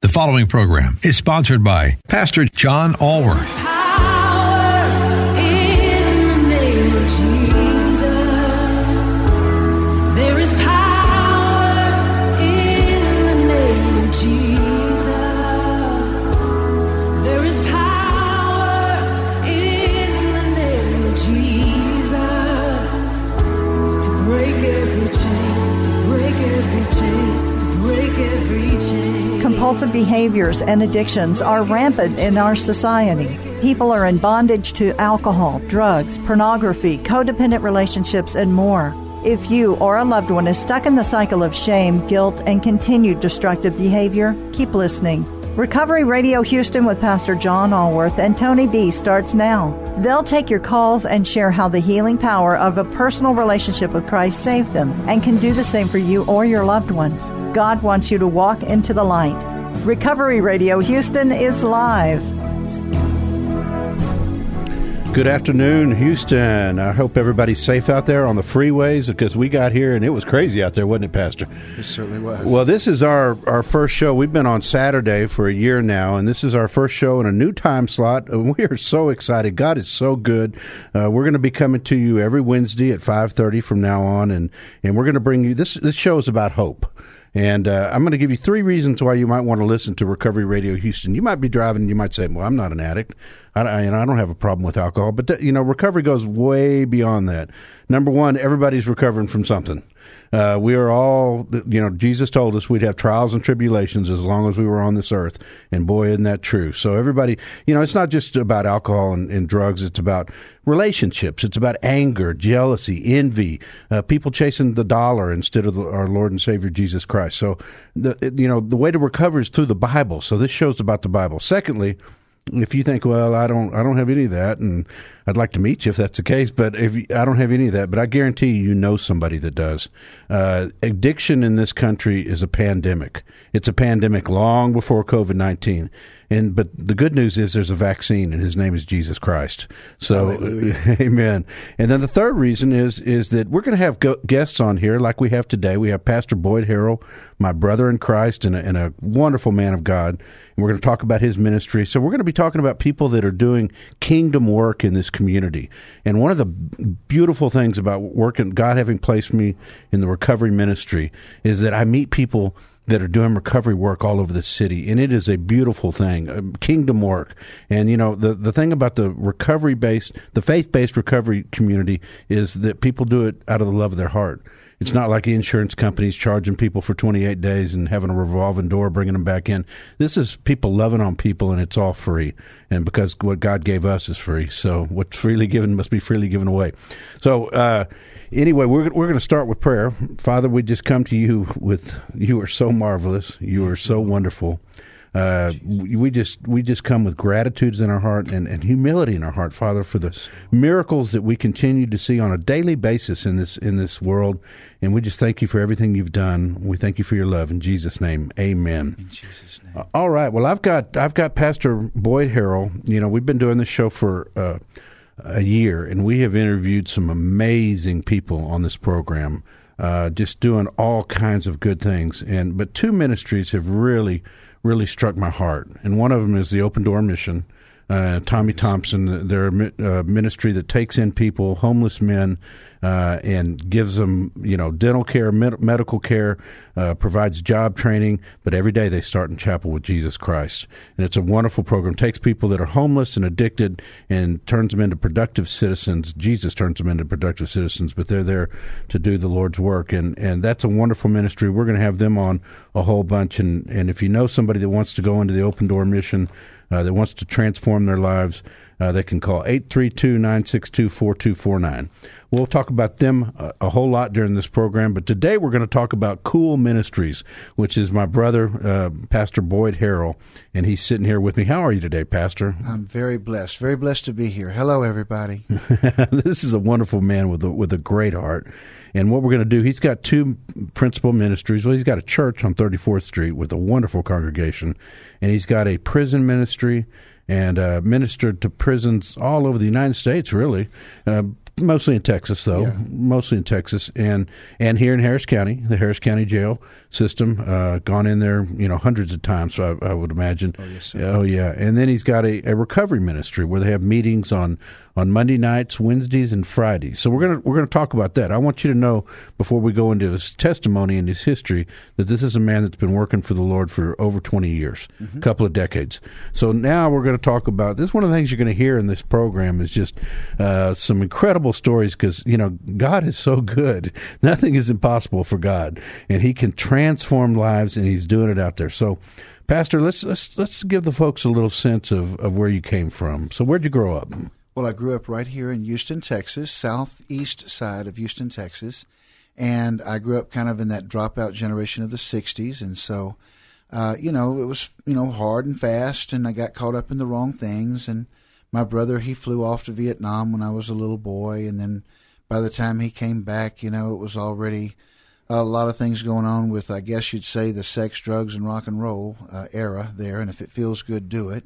The following program is sponsored by Pastor John Allworth. Compulsive behaviors and addictions are rampant in our society. People are in bondage to alcohol, drugs, pornography, codependent relationships, and more. If you or a loved one is stuck in the cycle of shame, guilt, and continued destructive behavior, keep listening. Recovery Radio Houston with Pastor John Allworth and Tony B starts now. They'll take your calls and share how the healing power of a personal relationship with Christ saved them and can do the same for you or your loved ones. God wants you to walk into the light. Recovery Radio Houston is live. Good afternoon, Houston. I hope everybody's safe out there on the freeways because we got here and it was crazy out there, wasn't it, Pastor? It certainly was. Well, this is our, our first show. We've been on Saturday for a year now, and this is our first show in a new time slot. And we are so excited. God is so good. Uh, we're going to be coming to you every Wednesday at five thirty from now on, and and we're going to bring you this. This show is about hope. And uh, I'm going to give you three reasons why you might want to listen to Recovery Radio Houston. You might be driving you might say, well, I'm not an addict. I, I, I don't have a problem with alcohol. But, th- you know, recovery goes way beyond that. Number one, everybody's recovering from something. Uh, we are all, you know, Jesus told us we'd have trials and tribulations as long as we were on this earth. And boy, isn't that true. So everybody, you know, it's not just about alcohol and, and drugs. It's about relationships. It's about anger, jealousy, envy, uh, people chasing the dollar instead of the, our Lord and Savior Jesus Christ. So, the, you know, the way to recover is through the Bible. So this show's about the Bible. Secondly, if you think, well, I don't, I don't have any of that, and I'd like to meet you if that's the case, but if you, I don't have any of that, but I guarantee you, you know somebody that does. Uh, addiction in this country is a pandemic. It's a pandemic long before COVID nineteen, and but the good news is there's a vaccine, and his name is Jesus Christ. So, Amen. And then the third reason is is that we're going to have go- guests on here like we have today. We have Pastor Boyd Harrell, my brother in Christ, and a, and a wonderful man of God. And we're going to talk about his ministry. So we're going to be talking about people that are doing kingdom work in this community. And one of the beautiful things about working, God having placed me in the recovery ministry, is that I meet people that are doing recovery work all over the city, and it is a beautiful thing, uh, kingdom work. And you know, the the thing about the recovery based, the faith based recovery community is that people do it out of the love of their heart. It's not like insurance companies charging people for 28 days and having a revolving door bringing them back in. This is people loving on people, and it's all free. And because what God gave us is free, so what's freely given must be freely given away. So. uh anyway, we're we're going to start with prayer. Father, we just come to you with you are so marvelous, you are so wonderful. Uh, we just we just come with gratitudes in our heart and, and humility in our heart, Father, for the miracles that we continue to see on a daily basis in this in this world, and we just thank you for everything you've done. We thank you for your love in Jesus' name, Amen. In Jesus' name. Uh, all right. Well, I've got I've got Pastor Boyd Harrell. You know, we've been doing this show for. Uh, a year, and we have interviewed some amazing people on this program, uh, just doing all kinds of good things. And but two ministries have really, really struck my heart, and one of them is the Open Door Mission. Uh, Tommy Thompson, they're uh, ministry that takes in people, homeless men, uh, and gives them, you know, dental care, med- medical care, uh, provides job training. But every day they start in chapel with Jesus Christ, and it's a wonderful program. takes people that are homeless and addicted and turns them into productive citizens. Jesus turns them into productive citizens, but they're there to do the Lord's work, and and that's a wonderful ministry. We're going to have them on a whole bunch, and and if you know somebody that wants to go into the Open Door Mission uh, that wants to transform their lives, uh, they can call 832 962 4249. We'll talk about them a, a, whole lot during this program, but today we're going to talk about Cool Ministries, which is my brother, uh, Pastor Boyd Harrell, and he's sitting here with me. How are you today, Pastor? I'm very blessed, very blessed to be here. Hello, everybody. this is a wonderful man with a, with a great heart. And what we're going to do, he's got two principal ministries. Well, he's got a church on 34th Street with a wonderful congregation, and he's got a prison ministry and uh, ministered to prisons all over the United States, really. Uh, mostly in Texas, though. Yeah. Mostly in Texas, and and here in Harris County, the Harris County jail system. Uh, gone in there, you know, hundreds of times. So I, I would imagine. Oh yes. Oh yeah. And then he's got a, a recovery ministry where they have meetings on on Monday nights, Wednesdays, and Fridays. So we're gonna we're gonna talk about that. I want you to know before we go into his testimony and his history that this is a man that's been working for the Lord for over twenty years, a mm-hmm. couple of decades. So now we're going to talk about this. One of the things you're going to hear in this program is just uh, some incredible stories because you know God is so good. Nothing is impossible for God, and He can transform lives, and He's doing it out there. So. Pastor, let's let's let's give the folks a little sense of, of where you came from. So, where'd you grow up? Well, I grew up right here in Houston, Texas, southeast side of Houston, Texas. And I grew up kind of in that dropout generation of the 60s. And so, uh, you know, it was, you know, hard and fast. And I got caught up in the wrong things. And my brother, he flew off to Vietnam when I was a little boy. And then by the time he came back, you know, it was already a lot of things going on with, I guess you'd say, the sex, drugs, and rock and roll uh, era there. And if it feels good, do it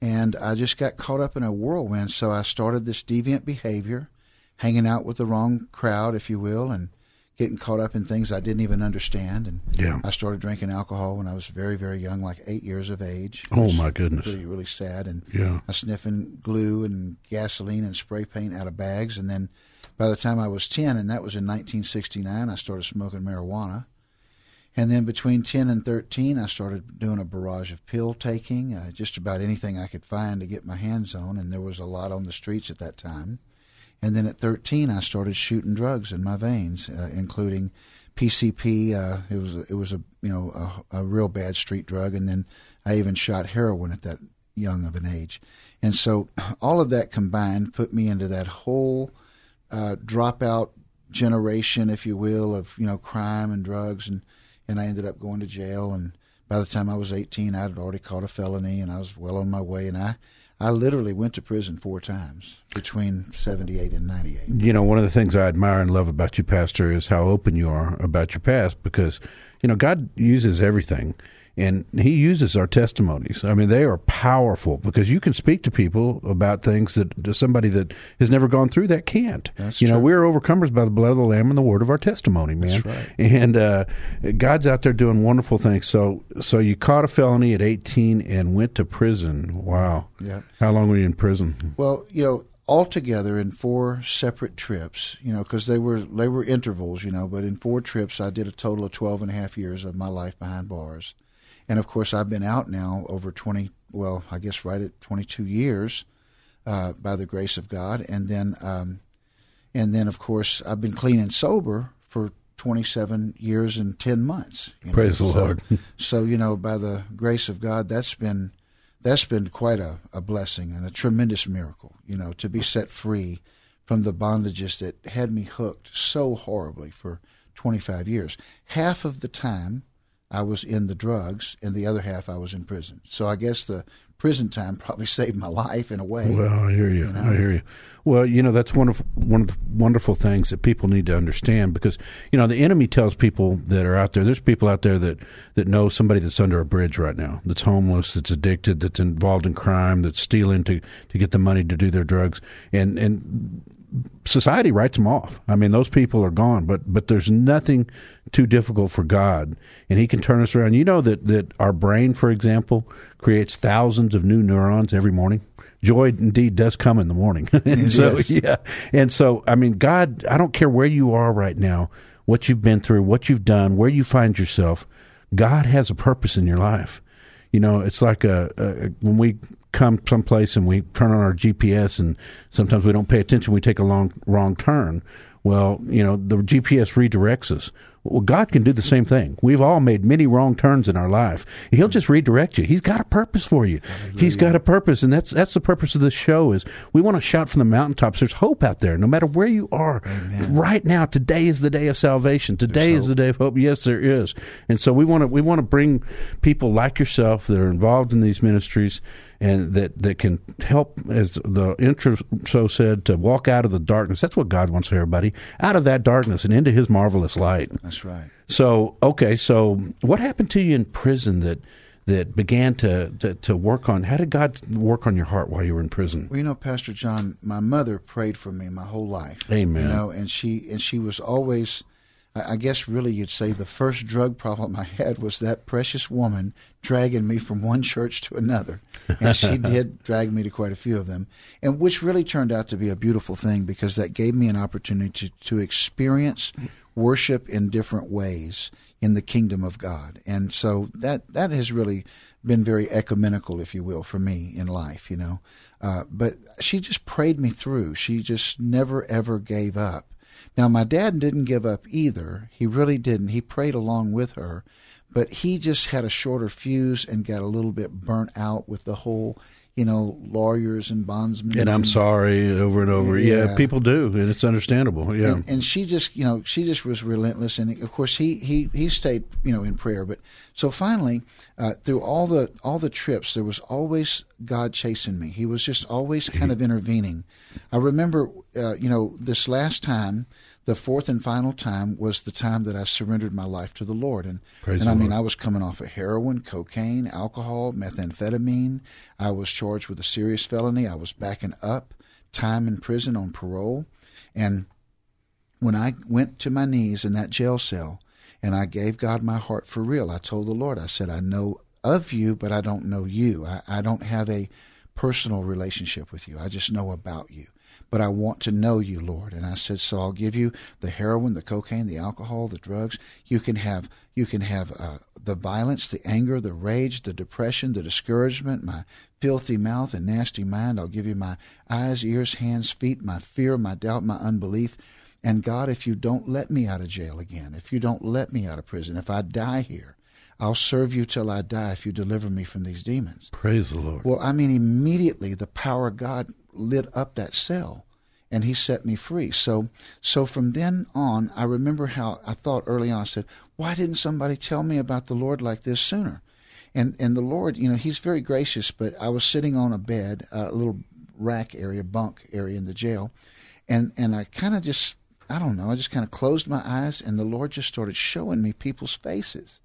and I just got caught up in a whirlwind. So I started this deviant behavior, hanging out with the wrong crowd, if you will, and getting caught up in things I didn't even understand. And yeah. I started drinking alcohol when I was very, very young, like eight years of age. Oh my goodness! Really, really sad. And yeah, I sniffing glue and gasoline and spray paint out of bags. And then by the time I was ten, and that was in 1969, I started smoking marijuana. And then between 10 and 13, I started doing a barrage of pill taking, uh, just about anything I could find to get my hands on. And there was a lot on the streets at that time. And then at 13, I started shooting drugs in my veins, uh, including PCP. Uh, it was a, it was a you know a, a, real bad street drug, and then I even shot heroin at that young of an age. And so all of that combined put me into that whole uh, dropout generation, if you will, of you know crime and drugs and and I ended up going to jail. And by the time I was 18, I had already caught a felony, and I was well on my way. And I, I literally went to prison four times between 78 and 98. You know, one of the things I admire and love about you, Pastor, is how open you are about your past because, you know, God uses everything and he uses our testimonies. I mean, they are powerful because you can speak to people about things that somebody that has never gone through that can't. That's you true. know, we're overcomers by the blood of the Lamb and the word of our testimony, man. Right. And uh, God's out there doing wonderful things. So, so you caught a felony at 18 and went to prison. Wow. Yeah. How long were you in prison? Well, you know, altogether in four separate trips, you know, because they were they were intervals, you know, but in four trips, I did a total of 12 and a half years of my life behind bars. And of course, I've been out now over 20, well, I guess right at 22 years uh, by the grace of God. And then, um, and then of course, I've been clean and sober for 27 years and 10 months. Praise know? the so, Lord. so, you know, by the grace of God, that's been that's been quite a, a blessing and a tremendous miracle, you know, to be set free from the bondages that had me hooked so horribly for 25 years. Half of the time I was in the drugs, and the other half I was in prison. So I guess the prison time probably saved my life in a way. Well, I hear you. you know? I hear you. Well, you know that's one of one of the wonderful things that people need to understand because you know the enemy tells people that are out there. There's people out there that that know somebody that's under a bridge right now, that's homeless, that's addicted, that's involved in crime, that's stealing to to get the money to do their drugs, and and society writes them off. I mean, those people are gone, but but there's nothing too difficult for God, and He can turn us around. You know that that our brain, for example, creates thousands of new neurons every morning. Joy indeed does come in the morning, and so is. yeah, and so I mean, God, I don't care where you are right now, what you've been through, what you've done, where you find yourself. God has a purpose in your life. You know, it's like a, a when we come someplace and we turn on our GPS and sometimes we don't pay attention, we take a long wrong turn. Well, you know, the GPS redirects us. Well, God can do the same thing. We've all made many wrong turns in our life. He'll just redirect you. He's got a purpose for you. Hallelujah. He's got a purpose, and that's that's the purpose of this show. Is we want to shout from the mountaintops. There's hope out there, no matter where you are. Amen. Right now, today is the day of salvation. Today is the day of hope. Yes, there is, and so we want to we want to bring people like yourself that are involved in these ministries and that, that can help, as the intro so said, to walk out of the darkness. That's what God wants for everybody, out of that darkness and into His marvelous light. That's right. So, okay, so what happened to you in prison that that began to, to, to work on? How did God work on your heart while you were in prison? Well, you know, Pastor John, my mother prayed for me my whole life. Amen. You know, and she and she was always I guess really you'd say the first drug problem I had was that precious woman dragging me from one church to another. And she did drag me to quite a few of them. And which really turned out to be a beautiful thing because that gave me an opportunity to, to experience worship in different ways in the kingdom of God. And so that that has really been very ecumenical, if you will, for me in life, you know. Uh, but she just prayed me through. She just never ever gave up. Now, my dad didn't give up either. He really didn't. He prayed along with her, but he just had a shorter fuse and got a little bit burnt out with the whole you know, lawyers and bondsmen. And I'm and, sorry over and over. Yeah. yeah. people do, and it's understandable. Yeah. And, and, she just, you know, she just was relentless, and of course he he he stayed, you know, in prayer. But so finally, uh, through all the all the trips, there was always God chasing me. He was just always kind of intervening. I remember, uh, you know, this last time the fourth and final time was the time that I surrendered my life to the Lord. And, Praise and I mean, I was coming off of heroin, cocaine, alcohol, methamphetamine. I was charged with a serious felony. I was backing up, time in prison on parole. And when I went to my knees in that jail cell and I gave God my heart for real, I told the Lord, I said, I know of you, but I don't know you. I, I don't have a personal relationship with you. I just know about you but I want to know you, Lord. And I said, so I'll give you the heroin, the cocaine, the alcohol, the drugs. You can have you can have uh, the violence, the anger, the rage, the depression, the discouragement, my filthy mouth and nasty mind. I'll give you my eyes, ears, hands, feet, my fear, my doubt, my unbelief. And God, if you don't let me out of jail again, if you don't let me out of prison, if I die here, I'll serve you till I die if you deliver me from these demons. Praise the Lord. Well, I mean, immediately the power of God lit up that cell and he set me free. So so from then on, I remember how I thought early on. I said, "Why didn't somebody tell me about the Lord like this sooner?" And and the Lord, you know, He's very gracious. But I was sitting on a bed, a little rack area, bunk area in the jail, and and I kind of just I don't know, I just kind of closed my eyes, and the Lord just started showing me people's faces.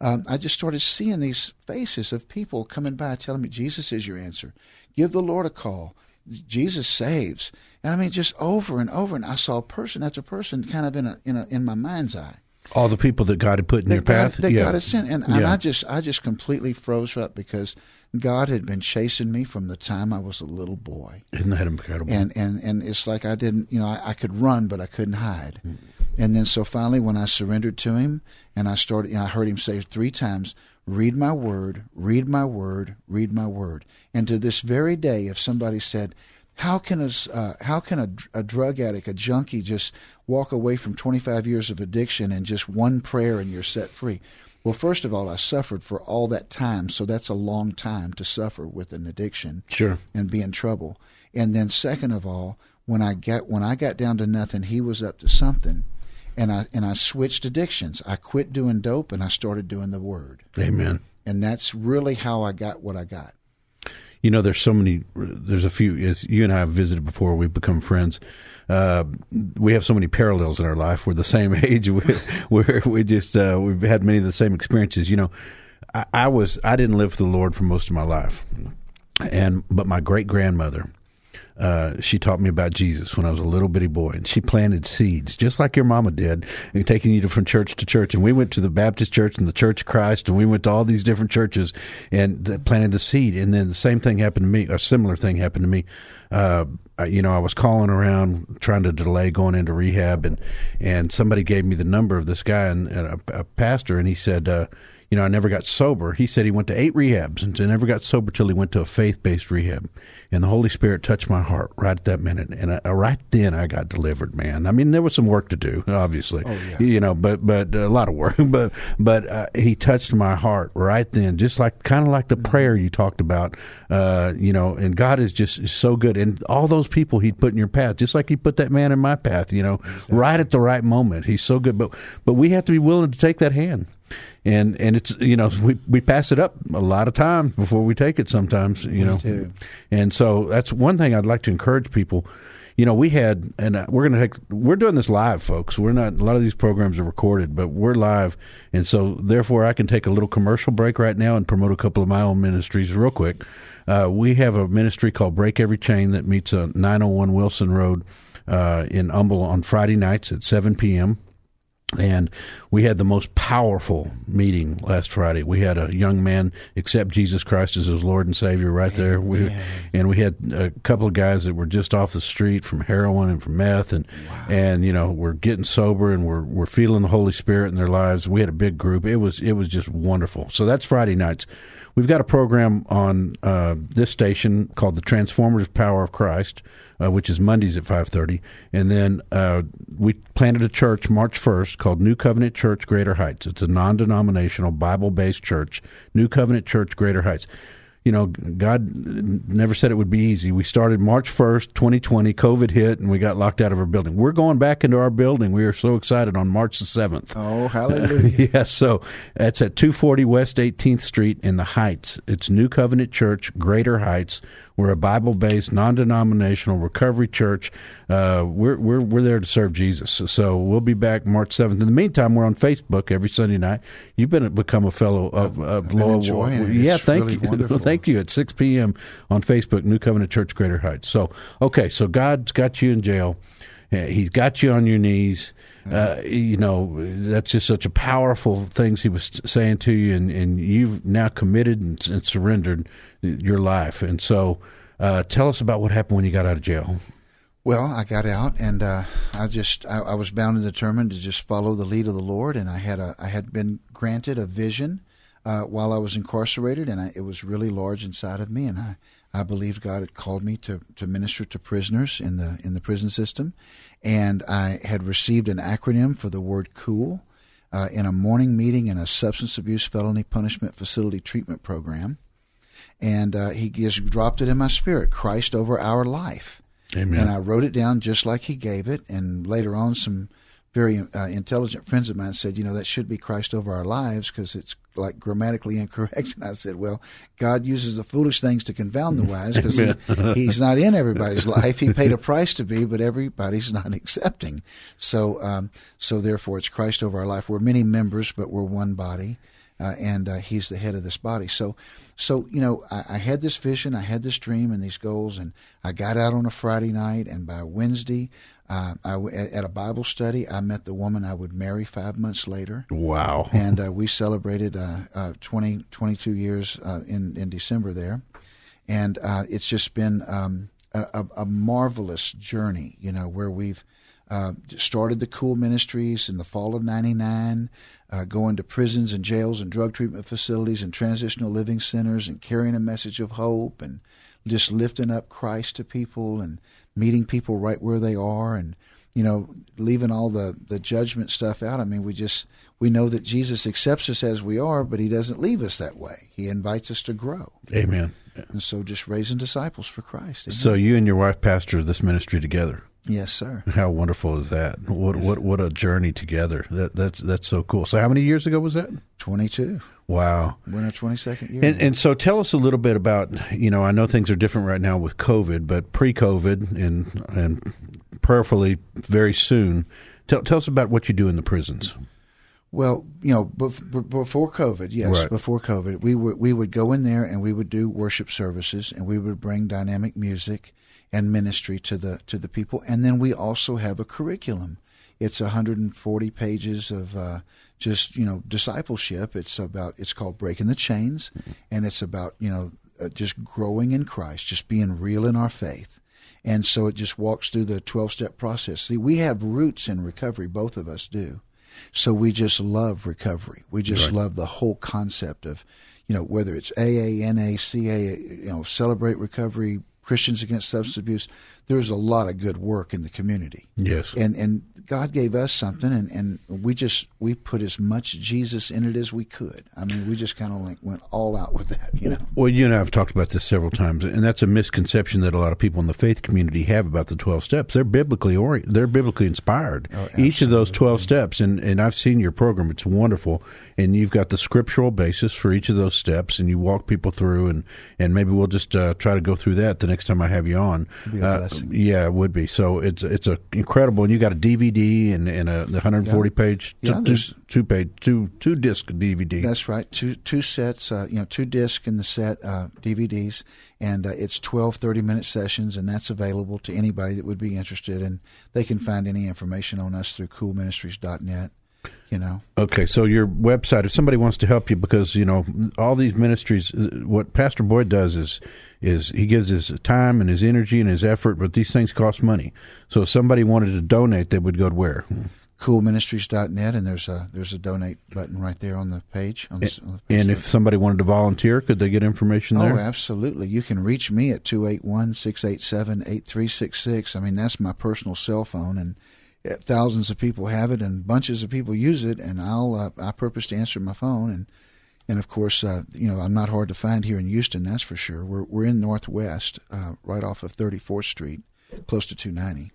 Um, I just started seeing these faces of people coming by telling me, Jesus is your answer. Give the Lord a call. Jesus saves. And I mean, just over and over, and I saw person after person, kind of in a in a in my mind's eye. All the people that God had put in that your God, path, that yeah. God had sent, and, yeah. and I just I just completely froze up because God had been chasing me from the time I was a little boy. Isn't that incredible? And and and it's like I didn't, you know, I, I could run, but I couldn't hide. Mm. And then so finally, when I surrendered to Him, and I started, you know, I heard Him say three times, read my word, read my word, read my word. And to this very day, if somebody said, how can a uh, how can a, a drug addict, a junkie, just walk away from 25 years of addiction and just one prayer and you're set free? Well, first of all, I suffered for all that time, so that's a long time to suffer with an addiction, sure, and be in trouble. And then, second of all, when I got when I got down to nothing, he was up to something and I and I switched addictions. I quit doing dope and I started doing the word. Amen. And that's really how I got what I got. You know, there's so many. There's a few. As you and I have visited before, we've become friends. Uh, we have so many parallels in our life. We're the same age. We, we're we just uh, we've had many of the same experiences. You know, I, I was I didn't live for the Lord for most of my life, and but my great grandmother uh, she taught me about Jesus when I was a little bitty boy, and she planted seeds just like your mama did, and taking you from church to church. And we went to the Baptist church and the Church of Christ, and we went to all these different churches and planted the seed. And then the same thing happened to me. A similar thing happened to me. Uh, you know, I was calling around trying to delay going into rehab, and and somebody gave me the number of this guy and, and a, a pastor, and he said. Uh, you know, I never got sober. He said he went to eight rehabs and never got sober till he went to a faith based rehab. And the Holy Spirit touched my heart right at that minute. And I, right then I got delivered, man. I mean, there was some work to do, obviously, oh, yeah. you know, but, but a lot of work, but, but uh, he touched my heart right then, just like, kind of like the mm-hmm. prayer you talked about, uh, you know, and God is just so good. And all those people he'd put in your path, just like he put that man in my path, you know, exactly. right at the right moment. He's so good. But, but we have to be willing to take that hand and and it's you know we we pass it up a lot of times before we take it sometimes you know. and so that's one thing I'd like to encourage people. You know we had and uh, we're going to take we're doing this live folks. We're not a lot of these programs are recorded but we're live. And so therefore I can take a little commercial break right now and promote a couple of my own ministries real quick. Uh, we have a ministry called Break Every Chain that meets on 901 Wilson Road uh, in Humble on Friday nights at 7 p.m. And we had the most powerful meeting last Friday. We had a young man accept Jesus Christ as his Lord and Savior right there. We, and we had a couple of guys that were just off the street from heroin and from meth, and wow. and you know we're getting sober and we're we're feeling the Holy Spirit in their lives. We had a big group. It was it was just wonderful. So that's Friday nights. We've got a program on uh, this station called the Transformative Power of Christ uh, which is Mondays at 5:30, and then uh, we planted a church March 1st called New Covenant Church Greater Heights. It's a non-denominational Bible-based church, New Covenant Church Greater Heights you know, God never said it would be easy. We started March 1st, 2020. COVID hit and we got locked out of our building. We're going back into our building. We are so excited on March the 7th. Oh, hallelujah. yeah, so that's at 240 West 18th Street in the Heights. It's New Covenant Church, Greater Heights. We're a Bible based, non denominational recovery church. Uh, we're, we're, we're there to serve Jesus. So, we'll be back March 7th. In the meantime, we're on Facebook every Sunday night. You've been become a fellow of, of Loyal Yeah, thank really you. thank you. At 6 p.m. on Facebook, New Covenant Church, Greater Heights. So, okay, so God's got you in jail. He's got you on your knees. Uh, you know, that's just such a powerful things he was saying to you, and, and you've now committed and, and surrendered your life. And so, uh, tell us about what happened when you got out of jail. Well, I got out, and uh, I just I, I, was bound and determined to just follow the lead of the Lord. And I had a I had been granted a vision uh, while I was incarcerated, and I, it was really large inside of me. And I I believed God had called me to to minister to prisoners in the in the prison system, and I had received an acronym for the word "cool." Uh, in a morning meeting in a substance abuse felony punishment facility treatment program and uh, he just dropped it in my spirit Christ over our life. Amen. And I wrote it down just like he gave it. And later on, some very uh, intelligent friends of mine said, you know, that should be Christ over our lives because it's like grammatically incorrect. And I said, well, God uses the foolish things to confound the wise because he, he's not in everybody's life. He paid a price to be, but everybody's not accepting. So, um, so therefore, it's Christ over our life. We're many members, but we're one body uh, and uh, he's the head of this body. So, so you know, I, I, had this vision, I had this dream and these goals, and I got out on a Friday night, and by Wednesday, uh, I, at a Bible study, I met the woman I would marry five months later. Wow! And uh, we celebrated uh, uh, 20, 22 years uh, in in December there, and it's just been um, a, a, marvelous journey. You know, where we've started the Cool Ministries in the fall of '99 uh, going to prisons and jails and drug treatment facilities and transitional living centers and carrying a message of hope and just lifting up Christ to people and meeting people right where they are and you know leaving all the the judgment stuff out. I mean, we just we know that Jesus accepts us as we are, but he doesn't leave us that way. He invites us to grow. Amen. And so just raising disciples for Christ. Amen. So you and your wife pastor this ministry together. Yes, sir. How wonderful is that? What yes. what what a journey together. That that's that's so cool. So how many years ago was that? Twenty two. Wow. We're in our twenty second year. And, and, so tell us a little bit about you know I know things are different right now with COVID, but pre COVID and and prayerfully very soon. Tell tell us about what you do in the prisons. Well, you know, before COVID, yes, right. before COVID, we would we would go in there and we would do worship services and we would bring dynamic music and ministry to the to the people. And then we also have a curriculum. It's 140 pages of uh, just you know discipleship. It's about it's called breaking the chains, and it's about you know uh, just growing in Christ, just being real in our faith. And so it just walks through the 12 step process. See, we have roots in recovery, both of us do. So we just love recovery. We just Right. love the whole concept of, you know, whether it's AA, NA, CA, you know, celebrate recovery, Christians against substance abuse. There's a lot of good work in the community. Yes. And and God gave us something, and, and we just we put as much Jesus in it as we could. I mean, we just kind of like went all out with that, you know. Well, you and I have talked about this several times, and that's a misconception that a lot of people in the faith community have about the twelve steps. They're biblically ori- they're biblically inspired. Oh, Each of those twelve steps, and and I've seen your program; it's wonderful, and you've got the scriptural basis for each of those steps, and you walk people through, and and maybe we'll just uh, try to go through that the next time I have you on. Be a Uh, yeah, it would be. So it's it's a incredible, and you got a DVD and and a 140 page, Yeah, two, two page, two two disc DVD. That's right. Two two sets, uh, you know, two disc in the set uh, DVDs, and uh, it's 12 30 minute sessions, and that's available to anybody that would be interested. And they can find any information on us through coolministries.net. You know, Okay, so your website, if somebody wants to help you, because you know all these ministries, uh, what Pastor Boyd does is is he gives his time and his energy and his effort, but these things cost money. So if somebody wanted to donate, they would go to where? coolministries.net, and there's a there's a donate button right there on the page. On the, on the And if somebody wanted to volunteer, could they get information there Oh, absolutely. You can reach me at 281 687 8366. I mean, that's my personal cell phone, and thousands of people have it, and bunches of people use it, and I'll uh, I purpose to answer my phone. And, and of course, uh, you know, I'm not hard to find here in Houston, that's for sure. We're, we're in Northwest, uh, right off of 34th Street, close to 290.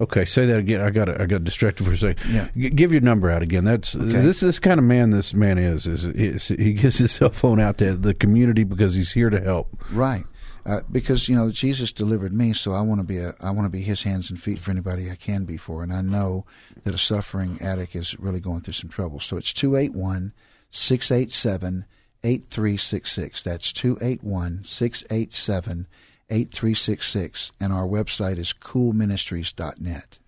Okay, say that again. I got I got distracted for a second. Yeah. G- give your number out again. That's this this kind of man. This man is is, is he gives his cell phone out to the community because he's here to help. Right. Uh, because you know Jesus delivered me, so I want to be a I want to be His hands and feet for anybody I can be for, and I know that a suffering addict is really going through some trouble. So it's 281 687 8366. That's 281 687 8366, and our website is coolministries.net.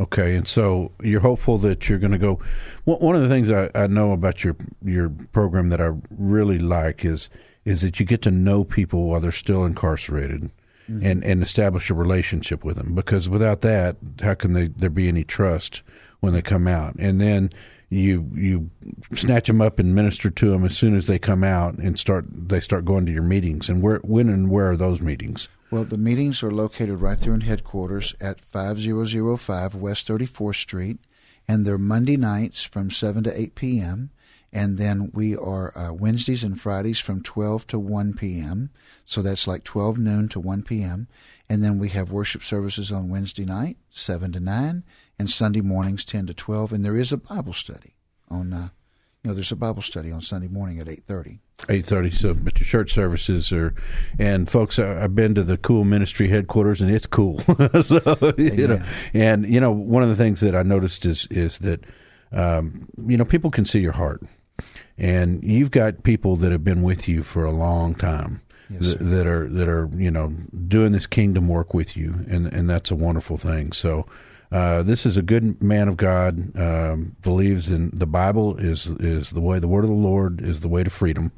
Okay, and so you're hopeful that you're going to go. One one of the things I, I know about your your program that I really like is is that you get to know people while they're still incarcerated, mm-hmm. and and establish a relationship with them. Because without that, how can they, there be any trust when they come out? And then you you snatch them up and minister to them as soon as they come out and start they start going to your meetings. And where when and where are those meetings? Well, the meetings are located right there in headquarters at 5005 West 34th Street, and they're Monday nights from 7 to 8 p.m. And then we are uh, Wednesdays and Fridays from 12 to 1 p.m. So that's like 12 noon to 1 p.m. And then we have worship services on Wednesday night, 7 to 9, and Sunday mornings, 10 to 12. And there is a Bible study on, uh, you know, there's a Bible study on Sunday morning at 8.30. Eight thirty. So, but your church services are, and folks, I, I've been to the Cool Ministry headquarters, and it's cool. so, you know, and you know, one of the things that I noticed is is that, um, you know, people can see your heart, and you've got people that have been with you for a long time. Yes, th- that are that are you know doing this kingdom work with you, and and that's a wonderful thing. So, uh, this is a good man of God. Um, believes in the Bible is is the way. The word of the Lord is the way to freedom.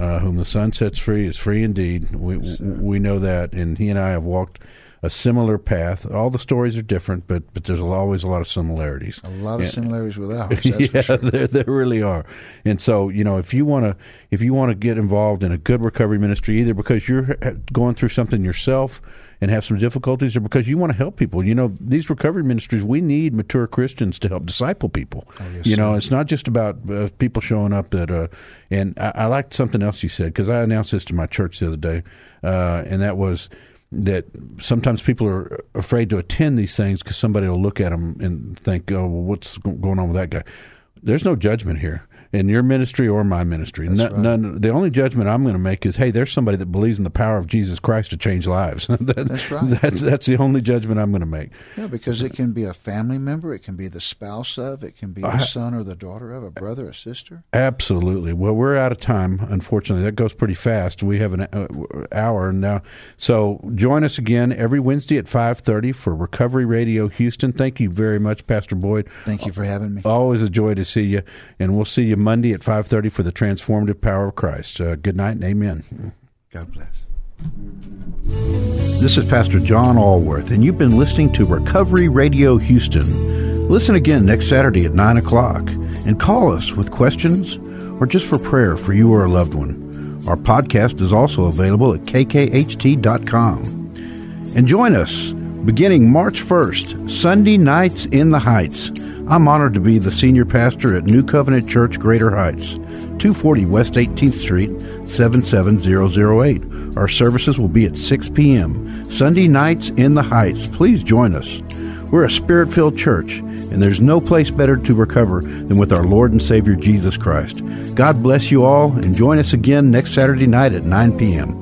Uh, whom the Son sets free is free indeed. We we know that, and he and I have walked a similar path. All the stories are different, but but there's always a lot of similarities. A lot of Yeah. similarities with ours, that's yeah, for sure. there, there really are. And so, you know, if you want to, if you want to get involved in a good recovery ministry, either because you're going through something yourself and have some difficulties, or because you want to help people, you know, these recovery ministries, we need mature Christians to help disciple people. Oh, yes, you know, it's not just about uh, people showing up that. Uh, and I, I liked something else you said because I announced this to my church the other day, uh, and that was that sometimes people are afraid to attend these things because somebody will look at them and think, "Oh, well, what's going on with that guy?" There's no judgment here in your ministry or my ministry. None, right. none- the only judgment I'm going to make is, "Hey, there's somebody that believes in the power of Jesus Christ to change lives." That- That's right. That's that's the only judgment I'm going to make. Yeah, because it can be a family member, it can be the spouse of, it can be the son or the daughter of, a brother, a sister. Absolutely. Well, we're out of time. Unfortunately, that goes pretty fast. We have an uh, hour now, so join us again every Wednesday at five thirty for Recovery Radio Houston. Thank you very much, Pastor Boyd. Thank you for having me. Always a joy to see you, and we'll see you Monday at five thirty for the transformative power of Christ. Uh, good night and amen. God bless. This is Pastor John Allworth, and you've been listening to Recovery Radio Houston. Listen again next Saturday at 9 o'clock and call us with questions or just for prayer for you or a loved one. Our podcast is also available at kkht.com. And join us beginning March 1st, Sunday nights in the Heights. I'm honored to be the senior pastor at New Covenant Church, Greater Heights, 240 West 18th Street, 77008. Our services will be at 6 p.m. Sunday nights in the Heights. Please join us. We're a spirit filled church, and there's no place better to recover than with our Lord and Savior Jesus Christ. God bless you all, and join us again next Saturday night at 9 p.m.